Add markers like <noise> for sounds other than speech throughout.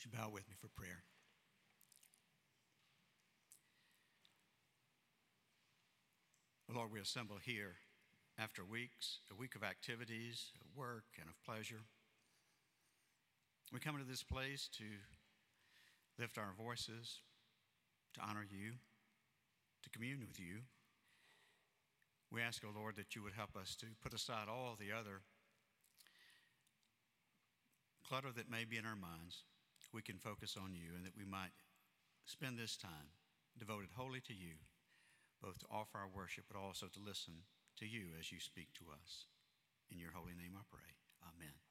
Would you bow with me for prayer? Lord, we assemble here after weeks, a week of activities, of work, and of pleasure. We come into this place to lift our voices, to honor you, to commune with you. We ask, O oh Lord, that you would help us to put aside all the other clutter that may be in our minds. We can focus on you and that we might spend this time devoted wholly to you, both to offer our worship, but also to listen to you as you speak to us. In your holy name I pray. Amen.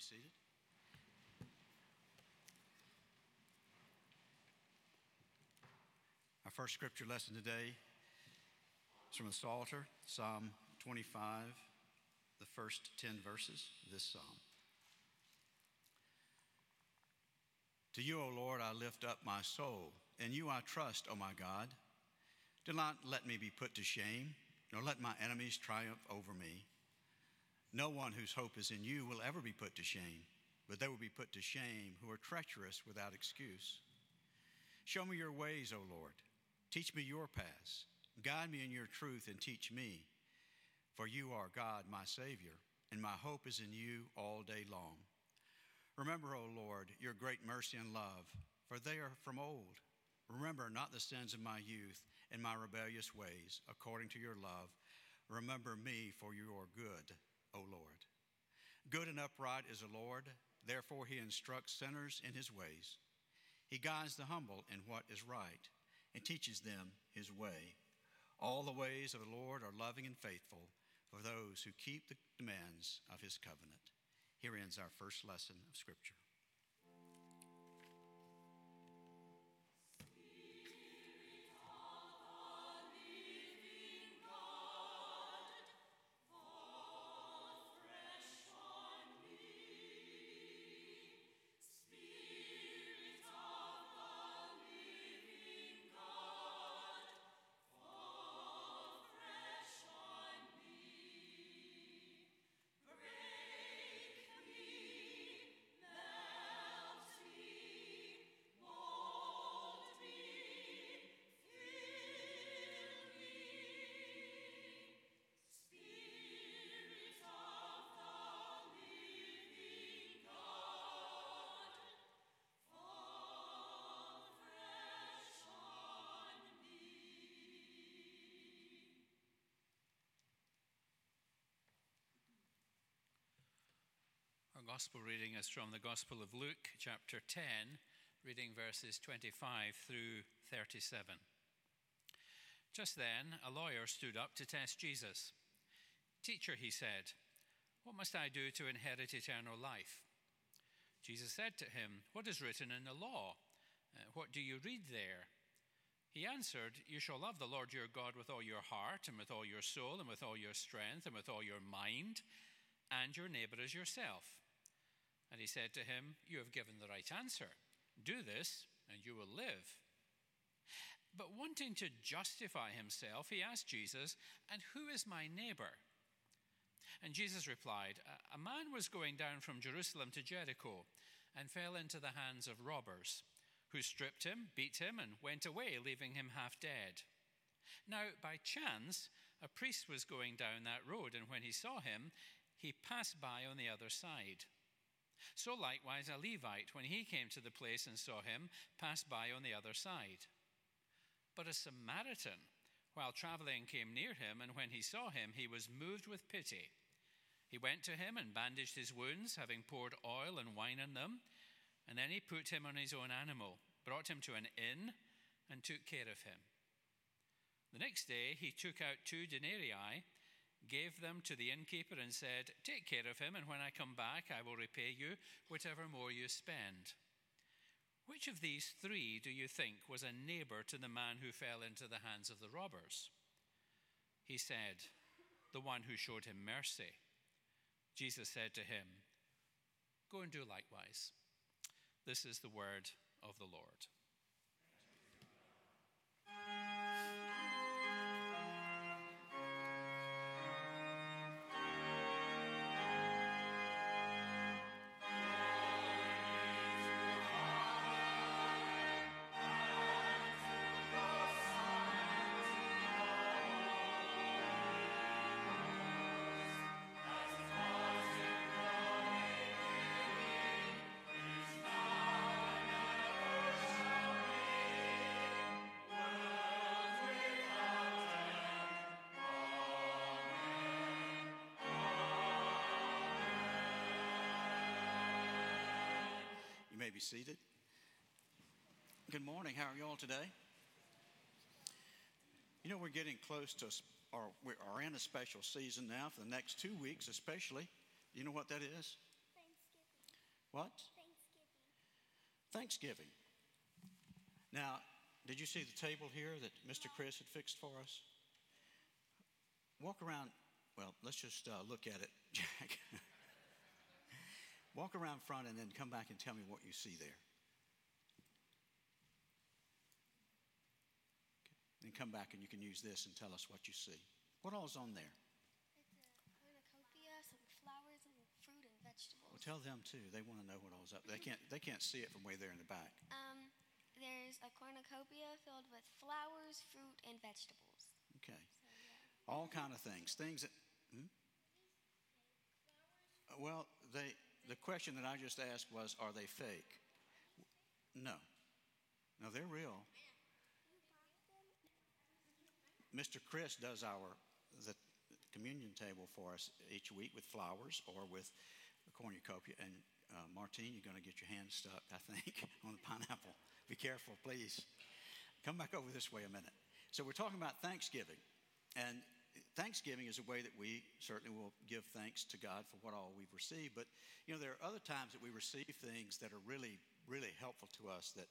Seated. Our first scripture lesson today is from the Psalter, Psalm 25, the first 10 verses this psalm. To you, O Lord, I lift up my soul. In you I trust, O my God. Do not let me be put to shame, nor let my enemies triumph over me. No one whose hope is in you will ever be put to shame, but they will be put to shame who are treacherous without excuse. Show me your ways, O Lord. Teach me your paths. Guide me in your truth and teach me. For you are God, my Savior, and my hope is in you all day long. Remember, O Lord, your great mercy and love, for they are from old. Remember not the sins of my youth and my rebellious ways, according to your love. Remember me for your good O Lord. Good and upright is the Lord, therefore he instructs sinners in his ways. He guides the humble in what is right and teaches them his way. All the ways of the Lord are loving and faithful for those who keep the demands of his covenant. Here ends our first lesson of Scripture. Gospel reading is from the Gospel of Luke, chapter 10, reading verses 25 through 37. Just then, a lawyer stood up to test Jesus. Teacher, he said, what must I do to inherit eternal life? Jesus said to him, What is written in the law? Uh, what do you read there? He answered, You shall love the Lord your God with all your heart, and with all your soul, and with all your strength, and with all your mind, and your neighbor as yourself. And he said to him, You have given the right answer. Do this, and you will live. But wanting to justify himself, he asked Jesus, And who is my neighbor? And Jesus replied, A man was going down from Jerusalem to Jericho and fell into the hands of robbers, who stripped him, beat him, and went away, leaving him half dead. Now, by chance, a priest was going down that road, and when he saw him, he passed by on the other side. So likewise, a Levite, when he came to the place and saw him, passed by on the other side. But a Samaritan, while traveling, came near him, and when he saw him, he was moved with pity. He went to him and bandaged his wounds, having poured oil and wine on them. And then he put him on his own animal, brought him to an inn, and took care of him. The next day he took out two denarii gave them to the innkeeper, and said, Take care of him, and when I come back, I will repay you whatever more you spend. Which of these three do you think was a neighbor to the man who fell into the hands of the robbers? He said, The one who showed him mercy. Jesus said to him, Go and do likewise. This is the word of the Lord. May be seated. Good morning. How are you all today? You know, we're getting close to, or we are in a special season now for the next two weeks, especially. You know what that is? Thanksgiving. What? Thanksgiving. Thanksgiving. Now, did you see the table here that Mr. Chris had fixed for us? Walk around. Well, let's just uh, look at it, <laughs> Jack. Walk around front and then come back and tell me what you see there. Okay. Then come back and you can use this and tell us what you see. What all's on there? It's a cornucopia, some flowers, and fruit and vegetables. Well, tell them too. They want to know what all's up. They can't. They can't see it from way there in the back. Um, there's a cornucopia filled with flowers, fruit, and vegetables. Okay. So, yeah. All kind of things. Things that. Hmm? Well, they. The question that I just asked was, are they fake? No. No, they're real. Mr. Chris does our the communion table for us each week with flowers or with cornucopia. And uh, Martine, you're going to get your hand stuck, I think, <laughs> on the pineapple. Be careful, please. Come back over this way a minute. So we're talking about Thanksgiving, and Thanksgiving is a way that we certainly will give thanks to God for what all we've received. But you know, there are other times that we receive things that are really, really helpful to us that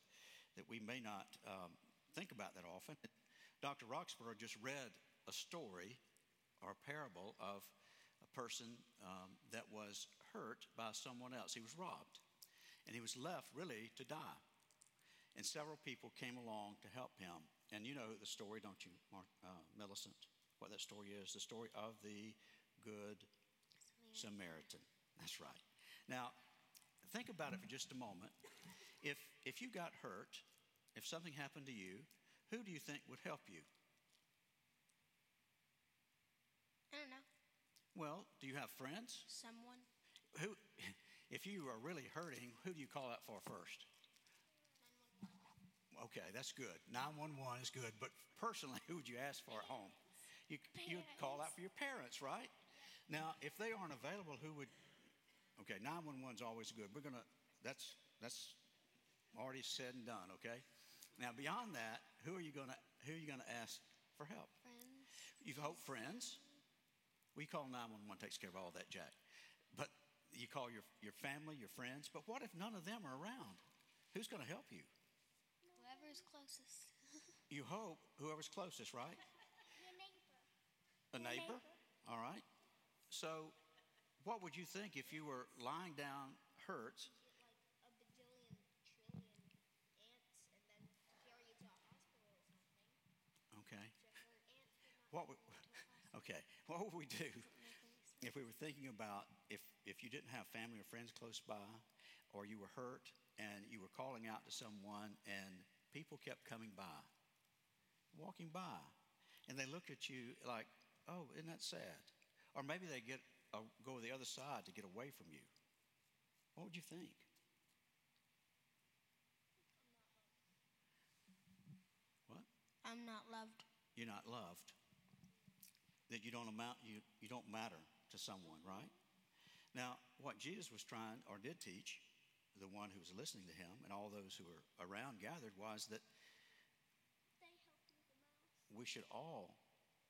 that we may not um, think about that often. Dr. Roxburgh just read a story or a parable of a person um, that was hurt by someone else. He was robbed, and he was left really to die. And several people came along to help him. And you know the story, don't you, Mar- uh, Millicent? What that story is the story of the Good Samaritan. That's right. Now, think about it for just a moment. If, if you got hurt, if something happened to you, who do you think would help you? I don't know. Well, do you have friends? Someone. Who, <laughs> if you are really hurting, who do you call out for first? Okay, that's good. 911 is good, but personally, <laughs> who would you ask for at home? You, you'd call out for your parents, right? Now, if they aren't available, who would, Okay, 911 is always good. We're gonna. That's that's already said and done. Okay. Now beyond that, who are you gonna who are you gonna ask for help? Friends. You hope friends. We call 911 takes care of all that, Jack. But you call your your family, your friends. But what if none of them are around? Who's going to help you? Whoever is closest. <laughs> You hope whoever's closest, right? A neighbor? All right. So, what would you think if you were lying down hurt? like a bajillion trillion ants and then carry you to a hospital or something. Okay. To hurt ants would not What would, okay. What would we do if we were thinking about if, if you didn't have family or friends close by, or you were hurt and you were calling out to someone and people kept coming by, walking by, and they looked at you like, oh, isn't that sad? Or maybe they get uh, go to the other side to get away from you. What would you think? What? I'm not loved. You're not loved. That you don't amount you, you don't matter to someone, right? Now, what Jesus was trying or did teach, the one who was listening to him and all those who were around gathered was that They help you the most. we should all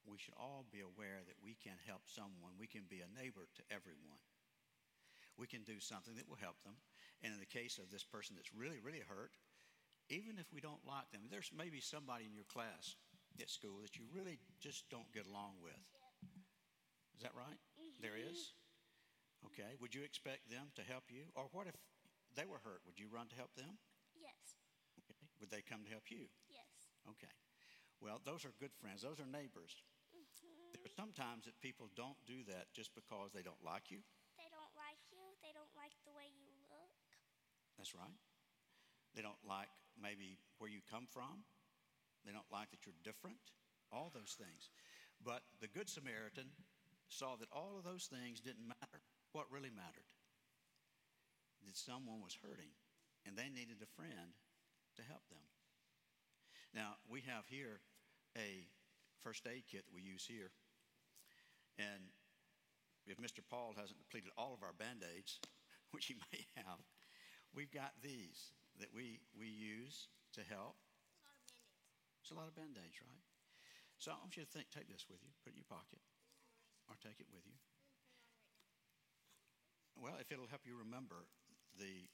we should all be aware that we can help someone. We can be a neighbor to everyone. We can do something that will help them. And in the case of this person that's really, really hurt, even if we don't like them, there's maybe somebody in your class at school that you really just don't get along with. Is that right? Mm-hmm. There is? Okay. Would you expect them to help you? Or what if they were hurt? Would you run to help them? Yes. Okay. Would they come to help you? Yes. Okay. Well, those are good friends. Those are neighbors. There are sometimes that people don't do that just because they don't like you. They don't like you. They don't like the way you look. That's right. They don't like maybe where you come from. They don't like that you're different. All those things. But the Good Samaritan saw that all of those things didn't matter. What really mattered? That someone was hurting and they needed a friend to help them. Now, we have here a first aid kit that we use here. And if Mr. Paul hasn't depleted all of our band aids, <laughs> which he may have, we've got these that we, we use to help. It's a lot of band aids, right? So I want you to think, take this with you, put it in your pocket, or take it with you. Well, if it'll help you remember the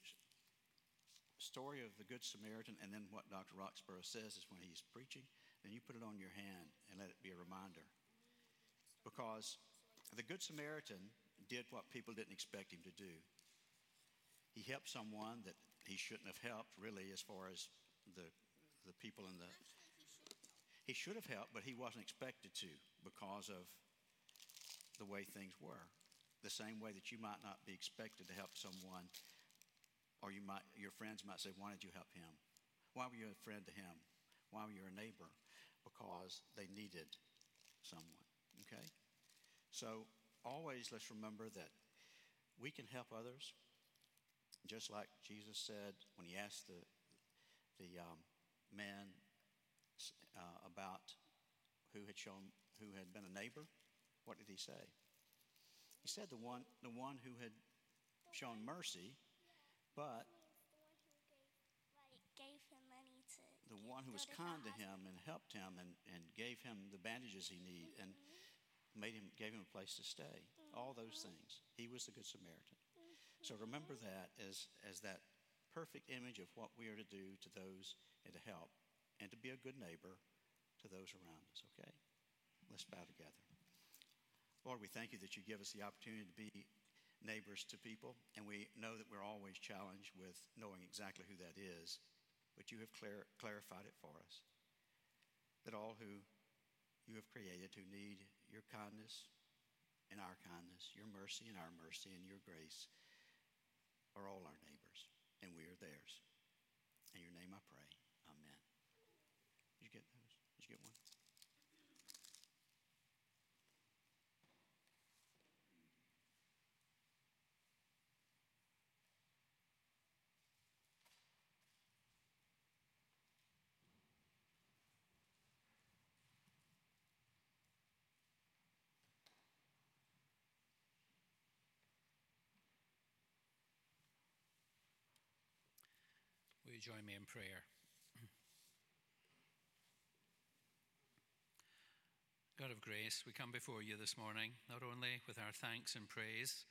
story of the Good Samaritan and then what Dr. Roxborough says is when he's preaching, then you put it on your hand and let it be a reminder. Because the Good Samaritan did what people didn't expect him to do. He helped someone that he shouldn't have helped, really, as far as the, the people in the. He should have helped, but he wasn't expected to because of the way things were. The same way that you might not be expected to help someone or you might, your friends might say, Why did you help him? Why were you a friend to him? Why were you a neighbor? Because they needed someone. Okay? So always let's remember that we can help others, just like Jesus said when he asked the, the um, man uh, about who had shown, who had been a neighbor. What did he say? He said the one, the one who had shown mercy but gave him money to the one who was kind to him and helped him and, and gave him the bandages he needed and made him gave him a place to stay. All those mm-hmm. things. He was the good Samaritan. So remember mm-hmm. that as as that perfect image of what we are to do to those and to help and to be a good neighbor to those around us, okay? Let's bow together. Lord, we thank you that you give us the opportunity to be neighbors to people, and we know that we're always challenged with knowing exactly who that is, but you have clar- clarified it for us. That all who you have created who need your kindness and our kindness, your mercy and our mercy, and your grace are all our neighbors, and we are theirs. In your name I pray. Amen. Did you get those? Did you get one? You join me in prayer? <clears throat> God of grace, we come before you this morning, not only with our thanks and praise,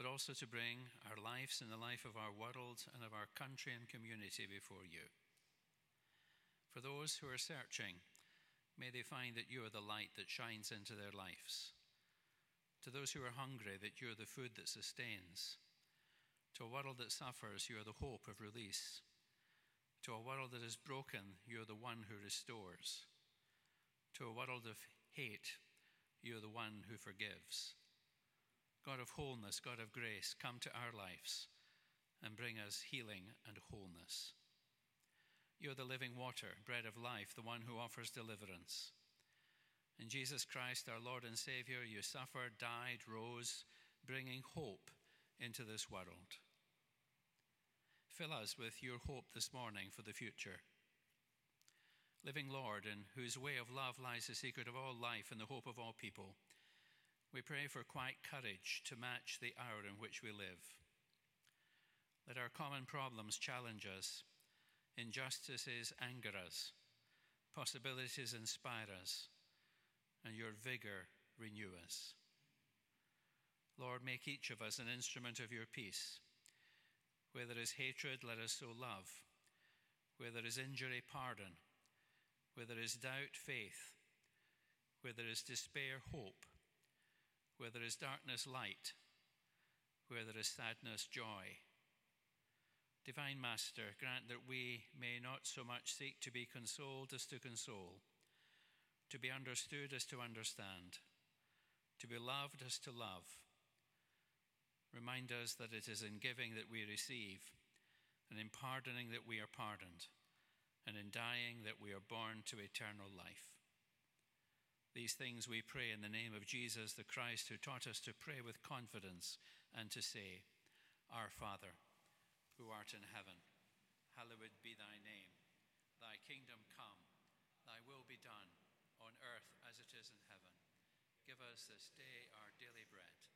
but also to bring our lives and the life of our world and of our country and community before you. For those who are searching, may they find that you are the light that shines into their lives. To those who are hungry, that you are the food that sustains. To a world that suffers, you are the hope of release. To a world that is broken, you are the one who restores. To a world of hate, you are the one who forgives. God of wholeness, God of grace, come to our lives and bring us healing and wholeness. You are the living water, bread of life, the one who offers deliverance. In Jesus Christ, our Lord and Savior, you suffered, died, rose, bringing hope into this world. Fill us with your hope this morning for the future. Living Lord, in whose way of love lies the secret of all life and the hope of all people, we pray for quiet courage to match the hour in which we live. Let our common problems challenge us, injustices anger us, possibilities inspire us, and your vigor renew us. Lord, make each of us an instrument of your peace where there is hatred, let us sow love. Where there is injury, pardon. Where there is doubt, faith. Where there is despair, hope. Where there is darkness, light. Where there is sadness, joy. Divine Master, grant that we may not so much seek to be consoled as to console, to be understood as to understand, to be loved as to love Remind us that it is in giving that we receive, and in pardoning that we are pardoned, and in dying that we are born to eternal life. These things we pray in the name of Jesus the Christ, who taught us to pray with confidence and to say, Our Father, who art in heaven, hallowed be thy name. Thy kingdom come, thy will be done, on earth as it is in heaven. Give us this day our daily bread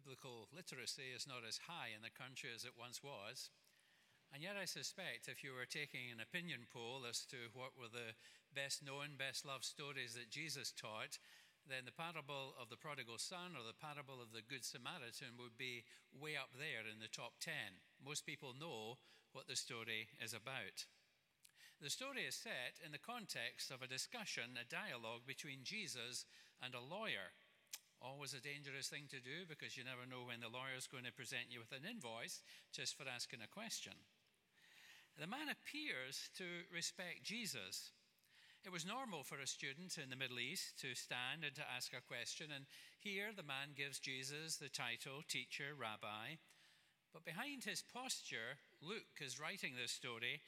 biblical literacy is not as high in the country as it once was. And yet, I suspect if you were taking an opinion poll as to what were the best known, best loved stories that Jesus taught, then the parable of the prodigal son or the parable of the Good Samaritan would be way up there in the top 10. Most people know what the story is about. The story is set in the context of a discussion, a dialogue between Jesus and a lawyer. Always a dangerous thing to do because you never know when the lawyer is going to present you with an invoice just for asking a question. The man appears to respect Jesus. It was normal for a student in the Middle East to stand and to ask a question, and here the man gives Jesus the title teacher, rabbi. But behind his posture, Luke is writing this story.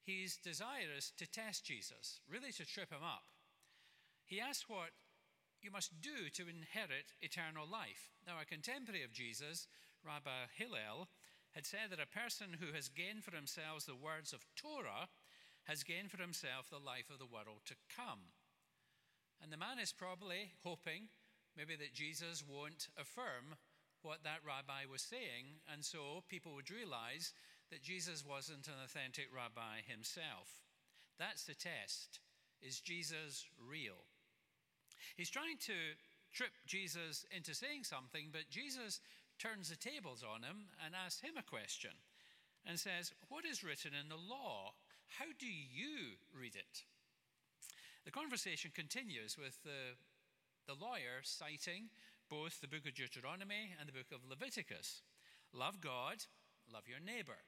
He's desirous to test Jesus, really to trip him up. He asks what you must do to inherit eternal life. Now, a contemporary of Jesus, Rabbi Hillel, had said that a person who has gained for himself the words of Torah has gained for himself the life of the world to come. And the man is probably hoping maybe that Jesus won't affirm what that rabbi was saying, and so people would realize that Jesus wasn't an authentic rabbi himself. That's the test. Is Jesus real? He's trying to trip Jesus into saying something, but Jesus turns the tables on him and asks him a question and says, What is written in the law? How do you read it? The conversation continues with the, the lawyer citing both the book of Deuteronomy and the book of Leviticus. Love God, love your neighbor.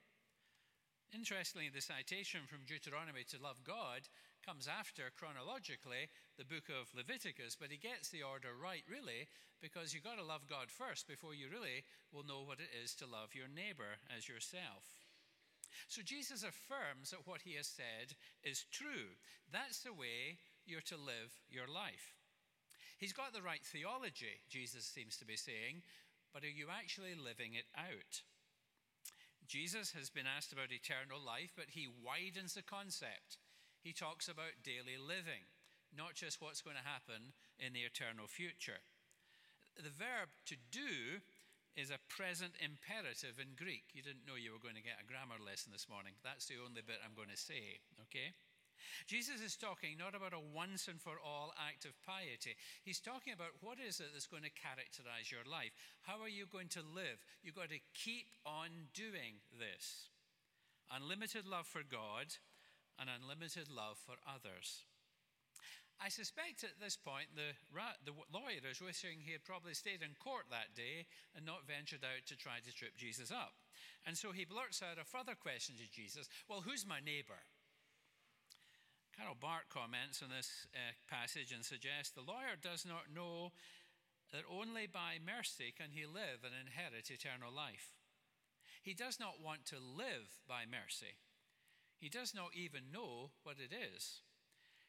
Interestingly, the citation from Deuteronomy to love God comes after chronologically the book of Leviticus, but he gets the order right, really, because you've got to love God first before you really will know what it is to love your neighbor as yourself. So Jesus affirms that what he has said is true. That's the way you're to live your life. He's got the right theology, Jesus seems to be saying, but are you actually living it out? Jesus has been asked about eternal life, but he widens the concept he talks about daily living, not just what's going to happen in the eternal future. The verb to do is a present imperative in Greek. You didn't know you were going to get a grammar lesson this morning. That's the only bit I'm going to say, okay? Jesus is talking not about a once and for all act of piety. He's talking about what is it that's going to characterize your life? How are you going to live? You've got to keep on doing this. Unlimited love for God and unlimited love for others. I suspect at this point the, the lawyer is wishing he had probably stayed in court that day and not ventured out to try to trip Jesus up. And so he blurts out a further question to Jesus Well, who's my neighbor? Karl Barth comments on this uh, passage and suggests the lawyer does not know that only by mercy can he live and inherit eternal life. He does not want to live by mercy. He does not even know what it is.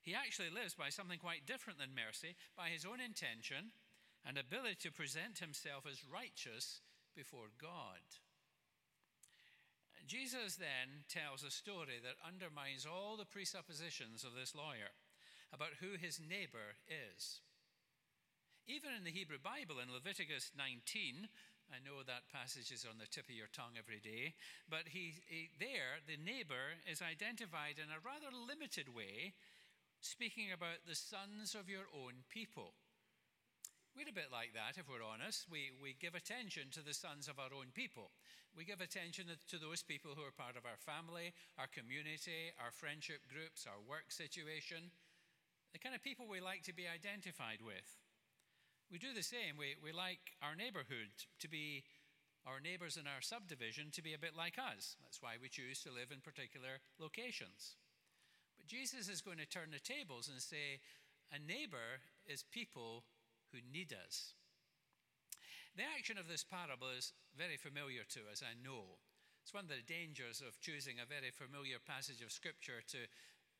He actually lives by something quite different than mercy, by his own intention and ability to present himself as righteous before God. Jesus then tells a story that undermines all the presuppositions of this lawyer about who his neighbor is. Even in the Hebrew Bible, in Leviticus 19, I know that passage is on the tip of your tongue every day, but he, he, there, the neighbor is identified in a rather limited way, speaking about the sons of your own people. We're a bit like that, if we're honest. We, we give attention to the sons of our own people. We give attention to those people who are part of our family, our community, our friendship groups, our work situation, the kind of people we like to be identified with. We do the same. We, we like our neighborhood to be, our neighbors in our subdivision to be a bit like us. That's why we choose to live in particular locations. But Jesus is going to turn the tables and say, a neighbor is people who need us. The action of this parable is very familiar to us, I know. It's one of the dangers of choosing a very familiar passage of Scripture to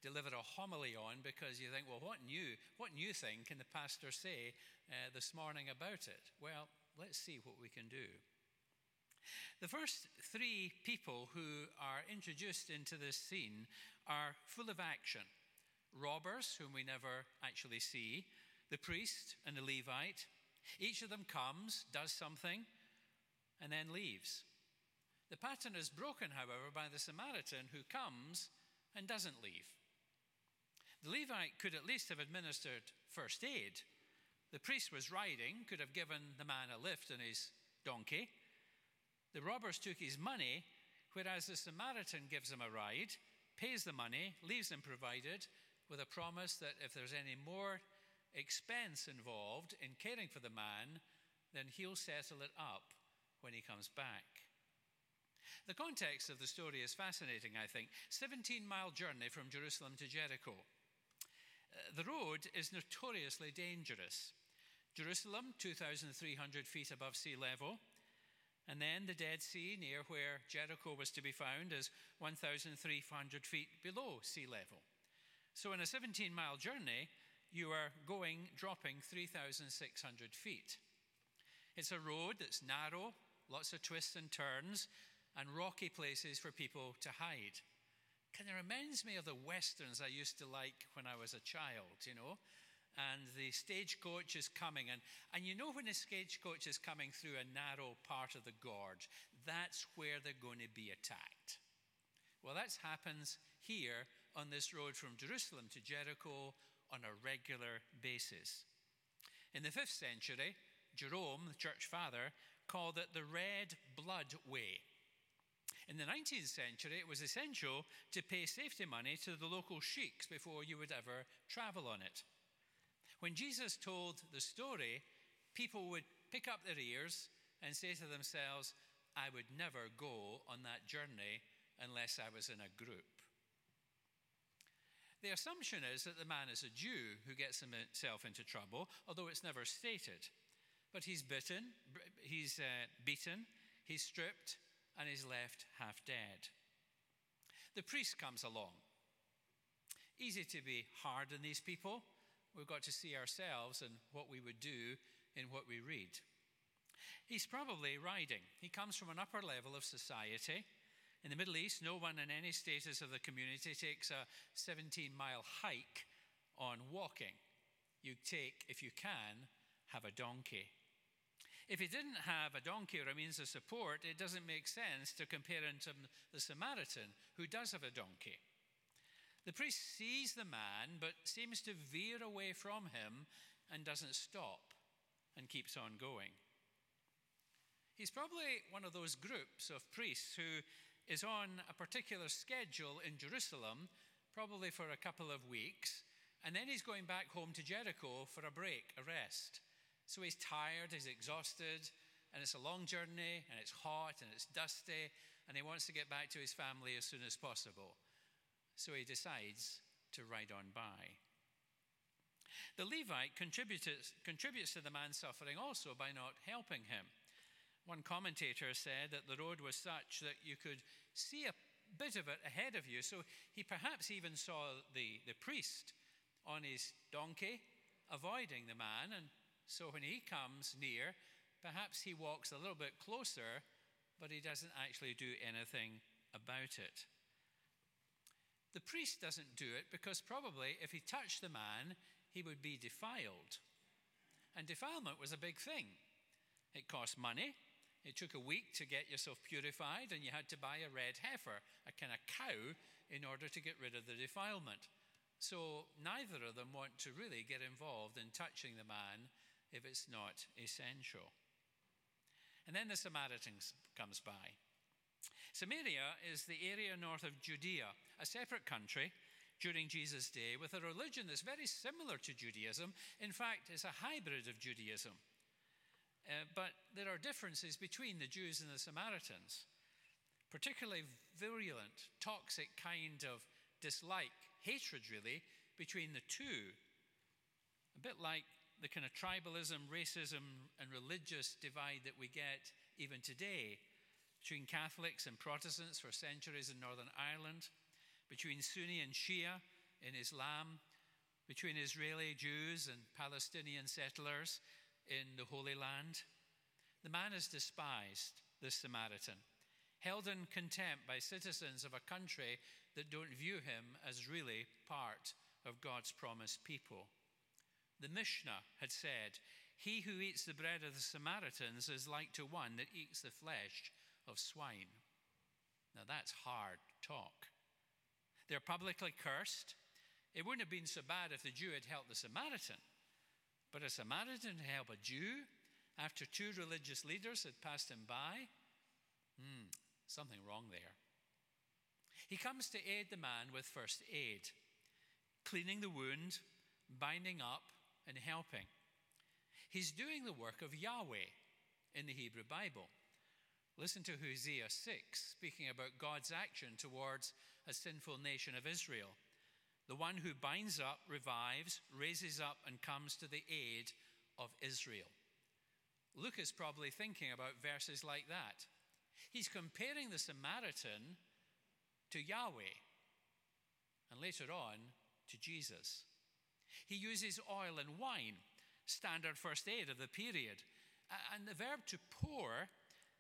deliver a homily on because you think, well, what new, what new thing can the pastor say uh, this morning about it? Well, let's see what we can do. The first three people who are introduced into this scene are full of action robbers, whom we never actually see, the priest and the Levite, Each of them comes, does something, and then leaves. The pattern is broken, however, by the Samaritan who comes and doesn't leave. The Levite could at least have administered first aid. The priest was riding, could have given the man a lift on his donkey. The robbers took his money, whereas the Samaritan gives him a ride, pays the money, leaves him provided, with a promise that if there's any more expense involved in caring for the man, then he'll settle it up when he comes back. The context of the story is fascinating, I think. 17 mile journey from Jerusalem to Jericho. The road is notoriously dangerous. Jerusalem, 2,300 feet above sea level. And then the Dead Sea, near where Jericho was to be found, is 1,300 feet below sea level. So, in a 17 mile journey, you are going, dropping 3,600 feet. It's a road that's narrow, lots of twists and turns, and rocky places for people to hide. Kind of reminds me of the westerns I used to like when I was a child, you know. And the stagecoach is coming, and, and you know when the stagecoach is coming through a narrow part of the gorge, that's where they're going to be attacked. Well, that happens here on this road from Jerusalem to Jericho on a regular basis. In the fifth century, Jerome, the church father, called it the Red Blood Way. In the 19th century, it was essential to pay safety money to the local sheiks before you would ever travel on it. When Jesus told the story, people would pick up their ears and say to themselves, I would never go on that journey unless I was in a group. The assumption is that the man is a Jew who gets himself into trouble, although it's never stated. But he's bitten, he's uh, beaten, he's stripped, and is left half dead. The priest comes along. Easy to be hard on these people. We've got to see ourselves and what we would do in what we read. He's probably riding. He comes from an upper level of society. In the Middle East, no one in any status of the community takes a 17 mile hike on walking. You take, if you can, have a donkey. If he didn't have a donkey or a means of support, it doesn't make sense to compare him to the Samaritan who does have a donkey. The priest sees the man but seems to veer away from him and doesn't stop and keeps on going. He's probably one of those groups of priests who is on a particular schedule in Jerusalem, probably for a couple of weeks, and then he's going back home to Jericho for a break, a rest. So he's tired, he's exhausted, and it's a long journey, and it's hot, and it's dusty, and he wants to get back to his family as soon as possible. So he decides to ride on by. The Levite contributes, contributes to the man's suffering also by not helping him. One commentator said that the road was such that you could see a bit of it ahead of you. So he perhaps even saw the, the priest on his donkey, avoiding the man, and so when he comes near, perhaps he walks a little bit closer, but he doesn't actually do anything about it. The priest doesn't do it because probably if he touched the man, he would be defiled. And defilement was a big thing. It cost money. It took a week to get yourself purified, and you had to buy a red heifer, a kind of cow, in order to get rid of the defilement. So neither of them want to really get involved in touching the man if it's not essential. And then the Samaritans comes by. Samaria is the area north of Judea, a separate country during Jesus' day with a religion that's very similar to Judaism. In fact, it's a hybrid of Judaism. Uh, but there are differences between the Jews and the Samaritans, particularly virulent, toxic kind of dislike, hatred really, between the two. A bit like the kind of tribalism, racism, and religious divide that we get even today between Catholics and Protestants for centuries in Northern Ireland, between Sunni and Shia in Islam, between Israeli Jews and Palestinian settlers in the Holy Land. The man is despised, this Samaritan, held in contempt by citizens of a country that don't view him as really part of God's promised people. The Mishnah had said, He who eats the bread of the Samaritans is like to one that eats the flesh of swine. Now that's hard talk. They're publicly cursed. It wouldn't have been so bad if the Jew had helped the Samaritan. But a Samaritan to help a Jew after two religious leaders had passed him by? Hmm, something wrong there. He comes to aid the man with first aid, cleaning the wound, binding up, and helping. He's doing the work of Yahweh in the Hebrew Bible. Listen to Hosea 6, speaking about God's action towards a sinful nation of Israel. The one who binds up, revives, raises up, and comes to the aid of Israel. Luke is probably thinking about verses like that. He's comparing the Samaritan to Yahweh, and later on to Jesus. He uses oil and wine standard first aid of the period. And the verb to pour,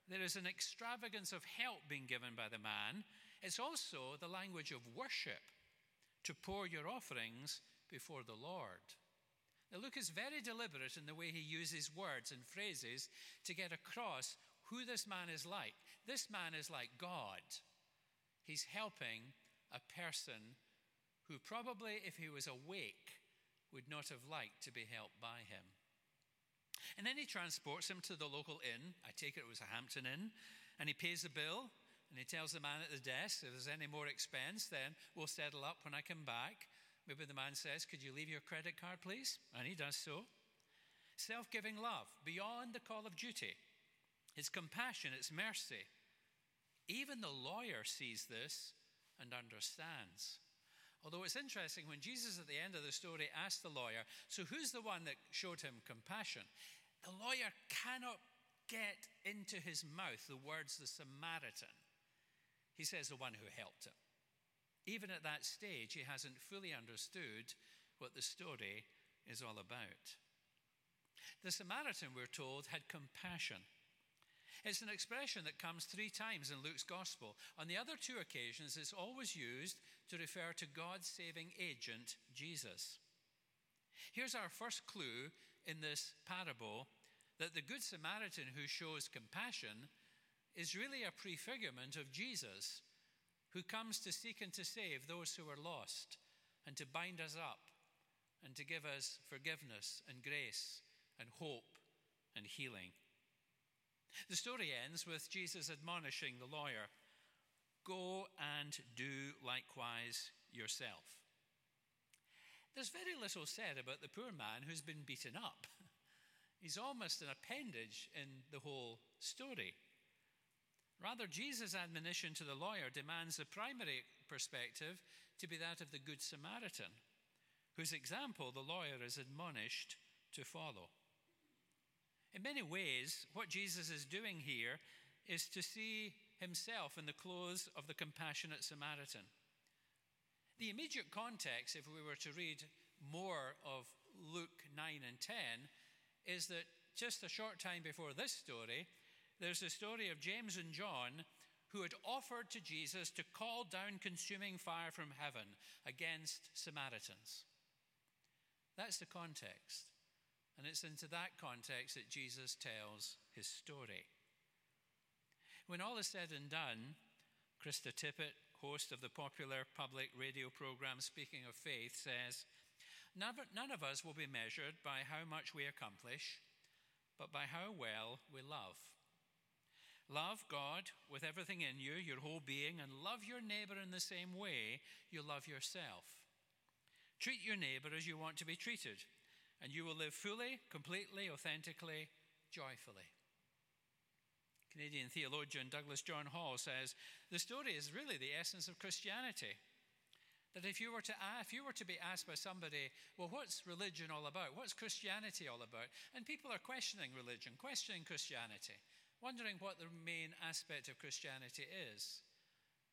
there is an extravagance of help being given by the man. It's also the language of worship to pour your offerings before the Lord. Now, Luke is very deliberate in the way he uses words and phrases to get across who this man is like. This man is like God. He's helping a person who probably, if he was awake, would not have liked to be helped by him. And then he transports him to the local inn. I take it it was a Hampton Inn. And he pays the bill. And he tells the man at the desk, if there's any more expense, then we'll settle up when I come back. Maybe the man says, Could you leave your credit card, please? And he does so. Self giving love, beyond the call of duty. It's compassion, it's mercy. Even the lawyer sees this and understands. Although it's interesting, when Jesus at the end of the story asked the lawyer, So who's the one that showed him compassion? The lawyer cannot get into his mouth the words the Samaritan. He says the one who helped him. Even at that stage, he hasn't fully understood what the story is all about. The Samaritan, we're told, had compassion. It's an expression that comes three times in Luke's gospel. On the other two occasions, it's always used to refer to God's saving agent, Jesus. Here's our first clue in this parable that the Good Samaritan who shows compassion is really a prefigurement of Jesus, who comes to seek and to save those who are lost, and to bind us up, and to give us forgiveness and grace and hope and healing. The story ends with Jesus admonishing the lawyer Go and do likewise yourself. There's very little said about the poor man who's been beaten up. <laughs> He's almost an appendage in the whole story. Rather, Jesus' admonition to the lawyer demands the primary perspective to be that of the Good Samaritan, whose example the lawyer is admonished to follow. In many ways, what Jesus is doing here is to see himself in the clothes of the compassionate Samaritan. The immediate context, if we were to read more of Luke 9 and 10, is that just a short time before this story, there's the story of James and John who had offered to Jesus to call down consuming fire from heaven against Samaritans. That's the context. And it's into that context that Jesus tells his story. When all is said and done, Krista Tippett, host of the popular public radio program Speaking of Faith, says, None of us will be measured by how much we accomplish, but by how well we love. Love God with everything in you, your whole being, and love your neighbor in the same way you love yourself. Treat your neighbor as you want to be treated and you will live fully, completely, authentically, joyfully. Canadian theologian Douglas John Hall says the story is really the essence of Christianity. That if you were to if you were to be asked by somebody, well, what's religion all about? What's Christianity all about? And people are questioning religion, questioning Christianity, wondering what the main aspect of Christianity is.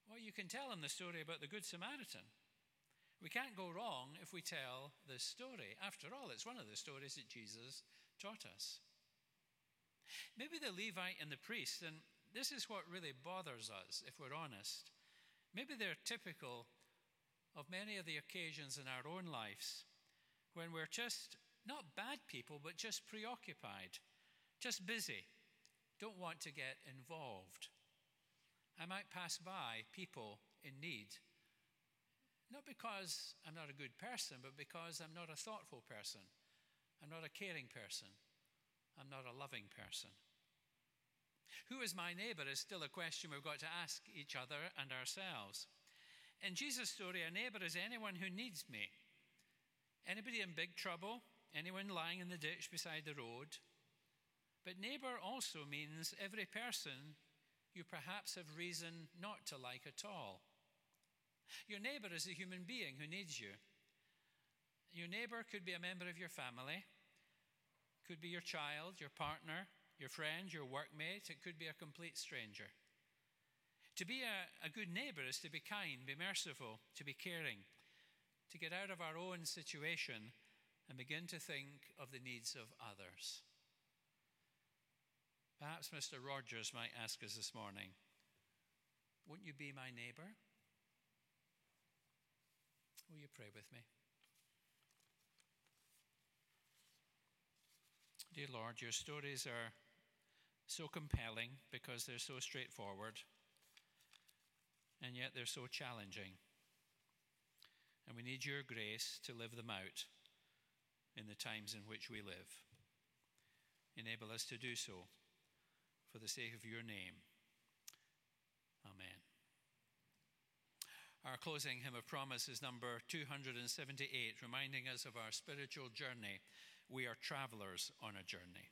Well, you can tell them the story about the Good Samaritan. We can't go wrong if we tell this story. After all, it's one of the stories that Jesus taught us. Maybe the Levite and the priest, and this is what really bothers us if we're honest. Maybe they're typical of many of the occasions in our own lives when we're just not bad people, but just preoccupied, just busy, don't want to get involved. I might pass by people in need, not because I'm not a good person, but because I'm not a thoughtful person. I'm not a caring person. I'm not a loving person. Who is my neighbor is still a question we've got to ask each other and ourselves. In Jesus' story, a neighbor is anyone who needs me. Anybody in big trouble, anyone lying in the ditch beside the road. But neighbor also means every person you perhaps have reason not to like at all. Your neighbor is a human being who needs you. Your neighbor could be a member of your family, could be your child, your partner, your friend, your workmate, it could be a complete stranger. To be a, a good neighbor is to be kind, be merciful, to be caring, to get out of our own situation and begin to think of the needs of others. Perhaps Mr. Rogers might ask us this morning Won't you be my neighbor? Will you pray with me? Dear Lord, your stories are so compelling because they're so straightforward, and yet they're so challenging. And we need your grace to live them out in the times in which we live. Enable us to do so for the sake of your name. Amen. Our closing hymn of promise is number 278, reminding us of our spiritual journey. We are travelers on a journey.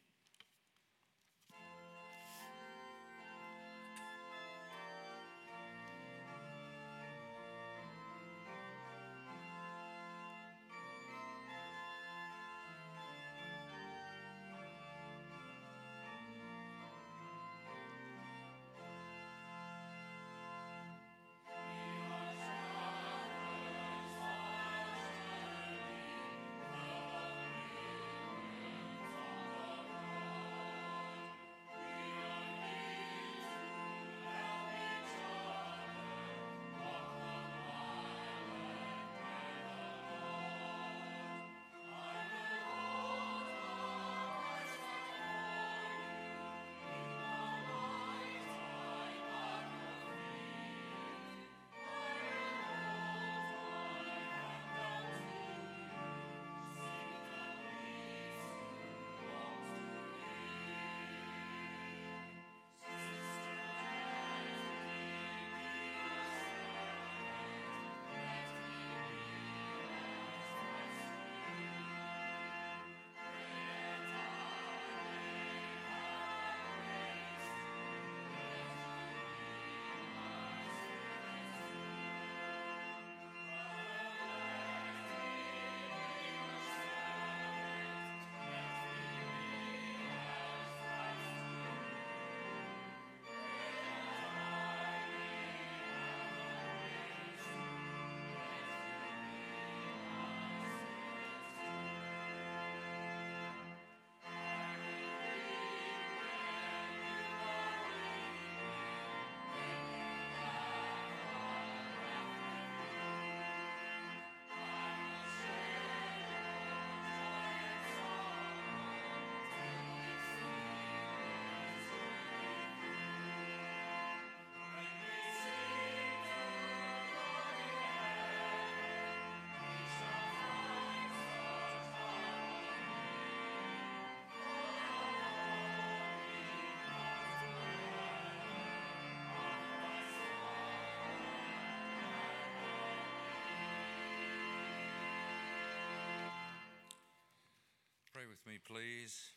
With me, please.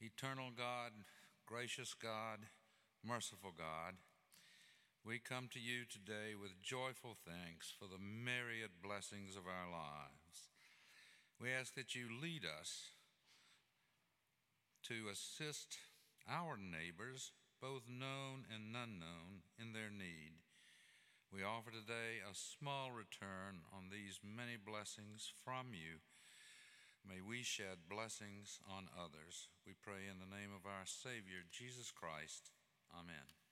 Eternal God, gracious God, merciful God, we come to you today with joyful thanks for the myriad blessings of our lives. We ask that you lead us to assist our neighbors, both known and unknown, in their need. We offer today a small return on these many blessings from you May we shed blessings on others. We pray in the name of our Savior, Jesus Christ. Amen.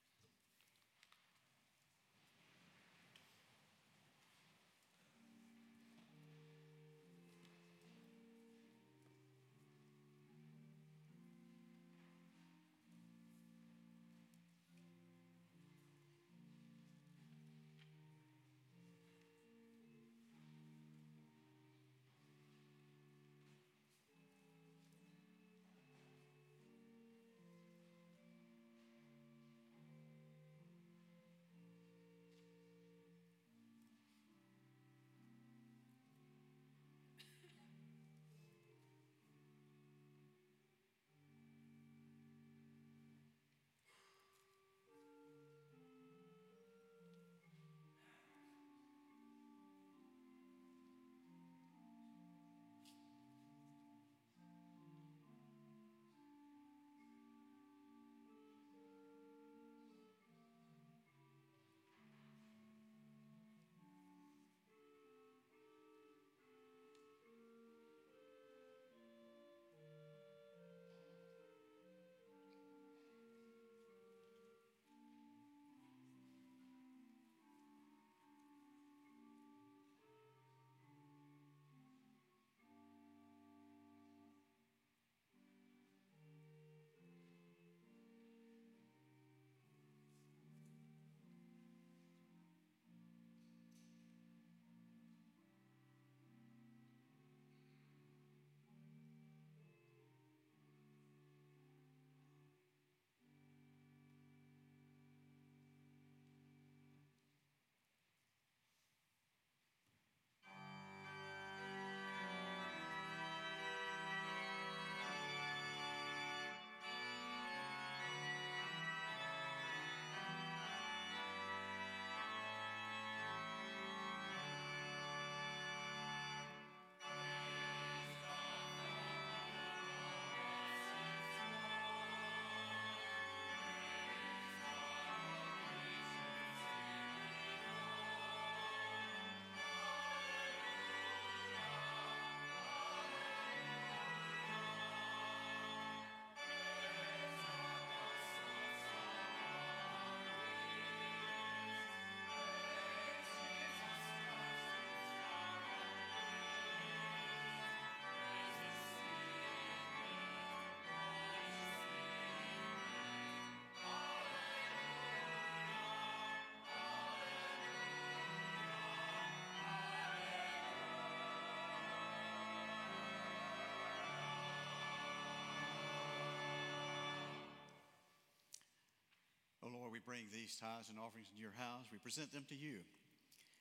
Lord, we bring these tithes and offerings into your house. We present them to you.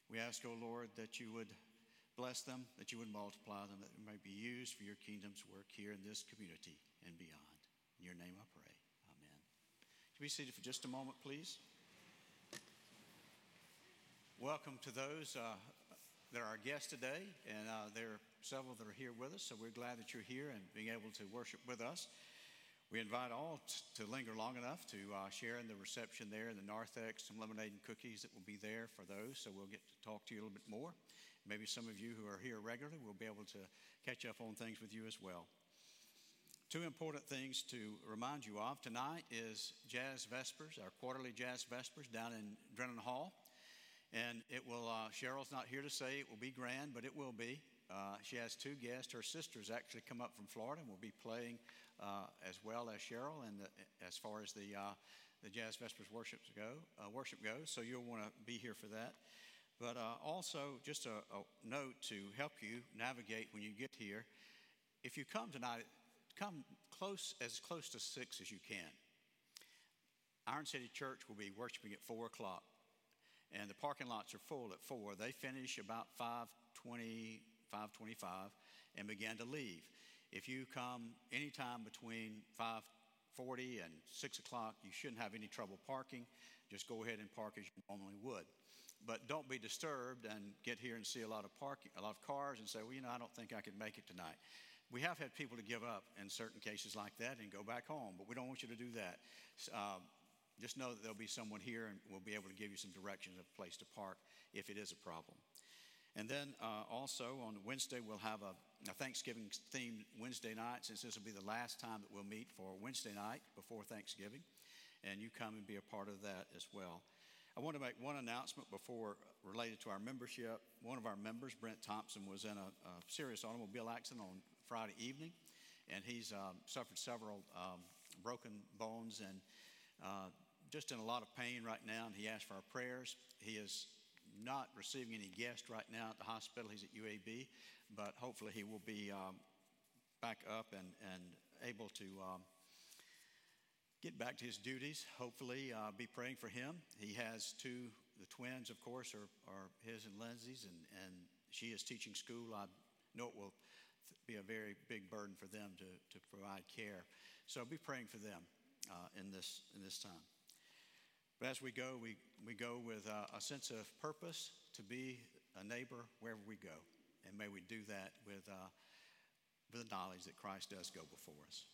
We ask, O Lord, that you would bless them, that you would multiply them, that they may be used for your kingdom's work here in this community and beyond. In your name I pray. Amen. Can we seated for just a moment, please? Welcome to those uh, that are our guests today, and uh, there are several that are here with us, so we're glad that you're here and being able to worship with us. We invite all t- to linger long enough to uh, share in the reception there in the narthex, some lemonade and cookies that will be there for those, so we'll get to talk to you a little bit more. Maybe some of you who are here regularly will be able to catch up on things with you as well. Two important things to remind you of tonight is Jazz Vespers, our quarterly Jazz Vespers down in Drennan Hall. And it will, uh, Cheryl's not here to say it will be grand, but it will be. Uh, she has two guests. Her sisters actually come up from Florida and will be playing uh, as well as Cheryl, and as far as the uh, the Jazz Vespers worships go, uh, worship goes. So you'll want to be here for that. But uh, also, just a, a note to help you navigate when you get here. If you come tonight, come close as close to six as you can. Iron City Church will be worshiping at four o'clock and the parking lots are full at 4. They finish about 5:20, 5:25 and began to leave. If you come anytime between 5:40 and 6 o'clock, you shouldn't have any trouble parking. Just go ahead and park as you normally would. But don't be disturbed and get here and see a lot of parking, a lot of cars, and say, "Well, you know, I don't think I could make it tonight." We have had people to give up in certain cases like that and go back home, but we don't want you to do that. Uh, just know that there'll be someone here and we'll be able to give you some directions of place to park if it is a problem. And then uh, also on Wednesday, we'll have a, a Thanksgiving themed Wednesday night, since this will be the last time that we'll meet for Wednesday night before Thanksgiving. And you come and be a part of that as well. I want to make one announcement before related to our membership. One of our members, Brent Thompson, was in a, a serious automobile accident on Friday evening, and he's um, suffered several um, broken bones and uh, just in a lot of pain right now, and he asked for our prayers. He is not receiving any guests right now at the hospital. He's at UAB, but hopefully he will be um, back up and, and able to um, get back to his duties. Hopefully, uh, be praying for him. He has two, the twins, of course, are, are his and Lindsay's, and, and she is teaching school. I know it will be a very big burden for them to, to provide care. So be praying for them uh, in, this, in this time. But as we go, we, we go with uh, a sense of purpose to be a neighbor wherever we go. And may we do that with, uh, with the knowledge that Christ does go before us.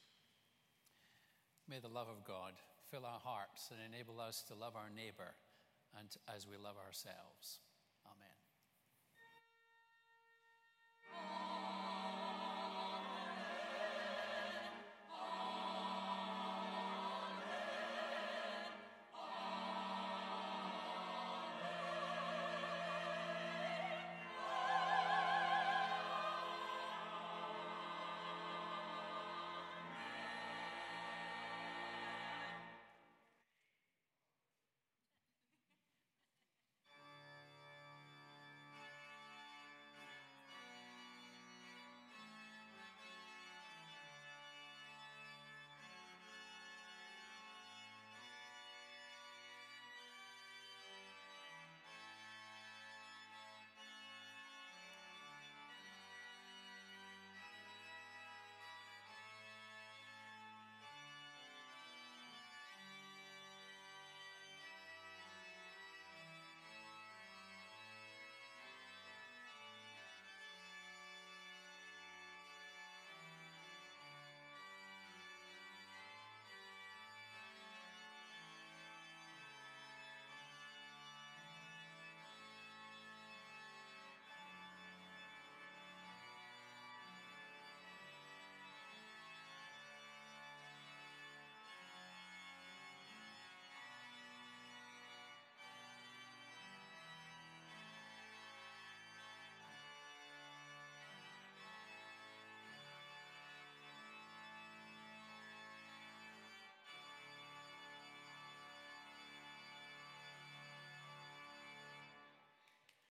May the love of God fill our hearts and enable us to love our neighbor and as we love ourselves. Amen.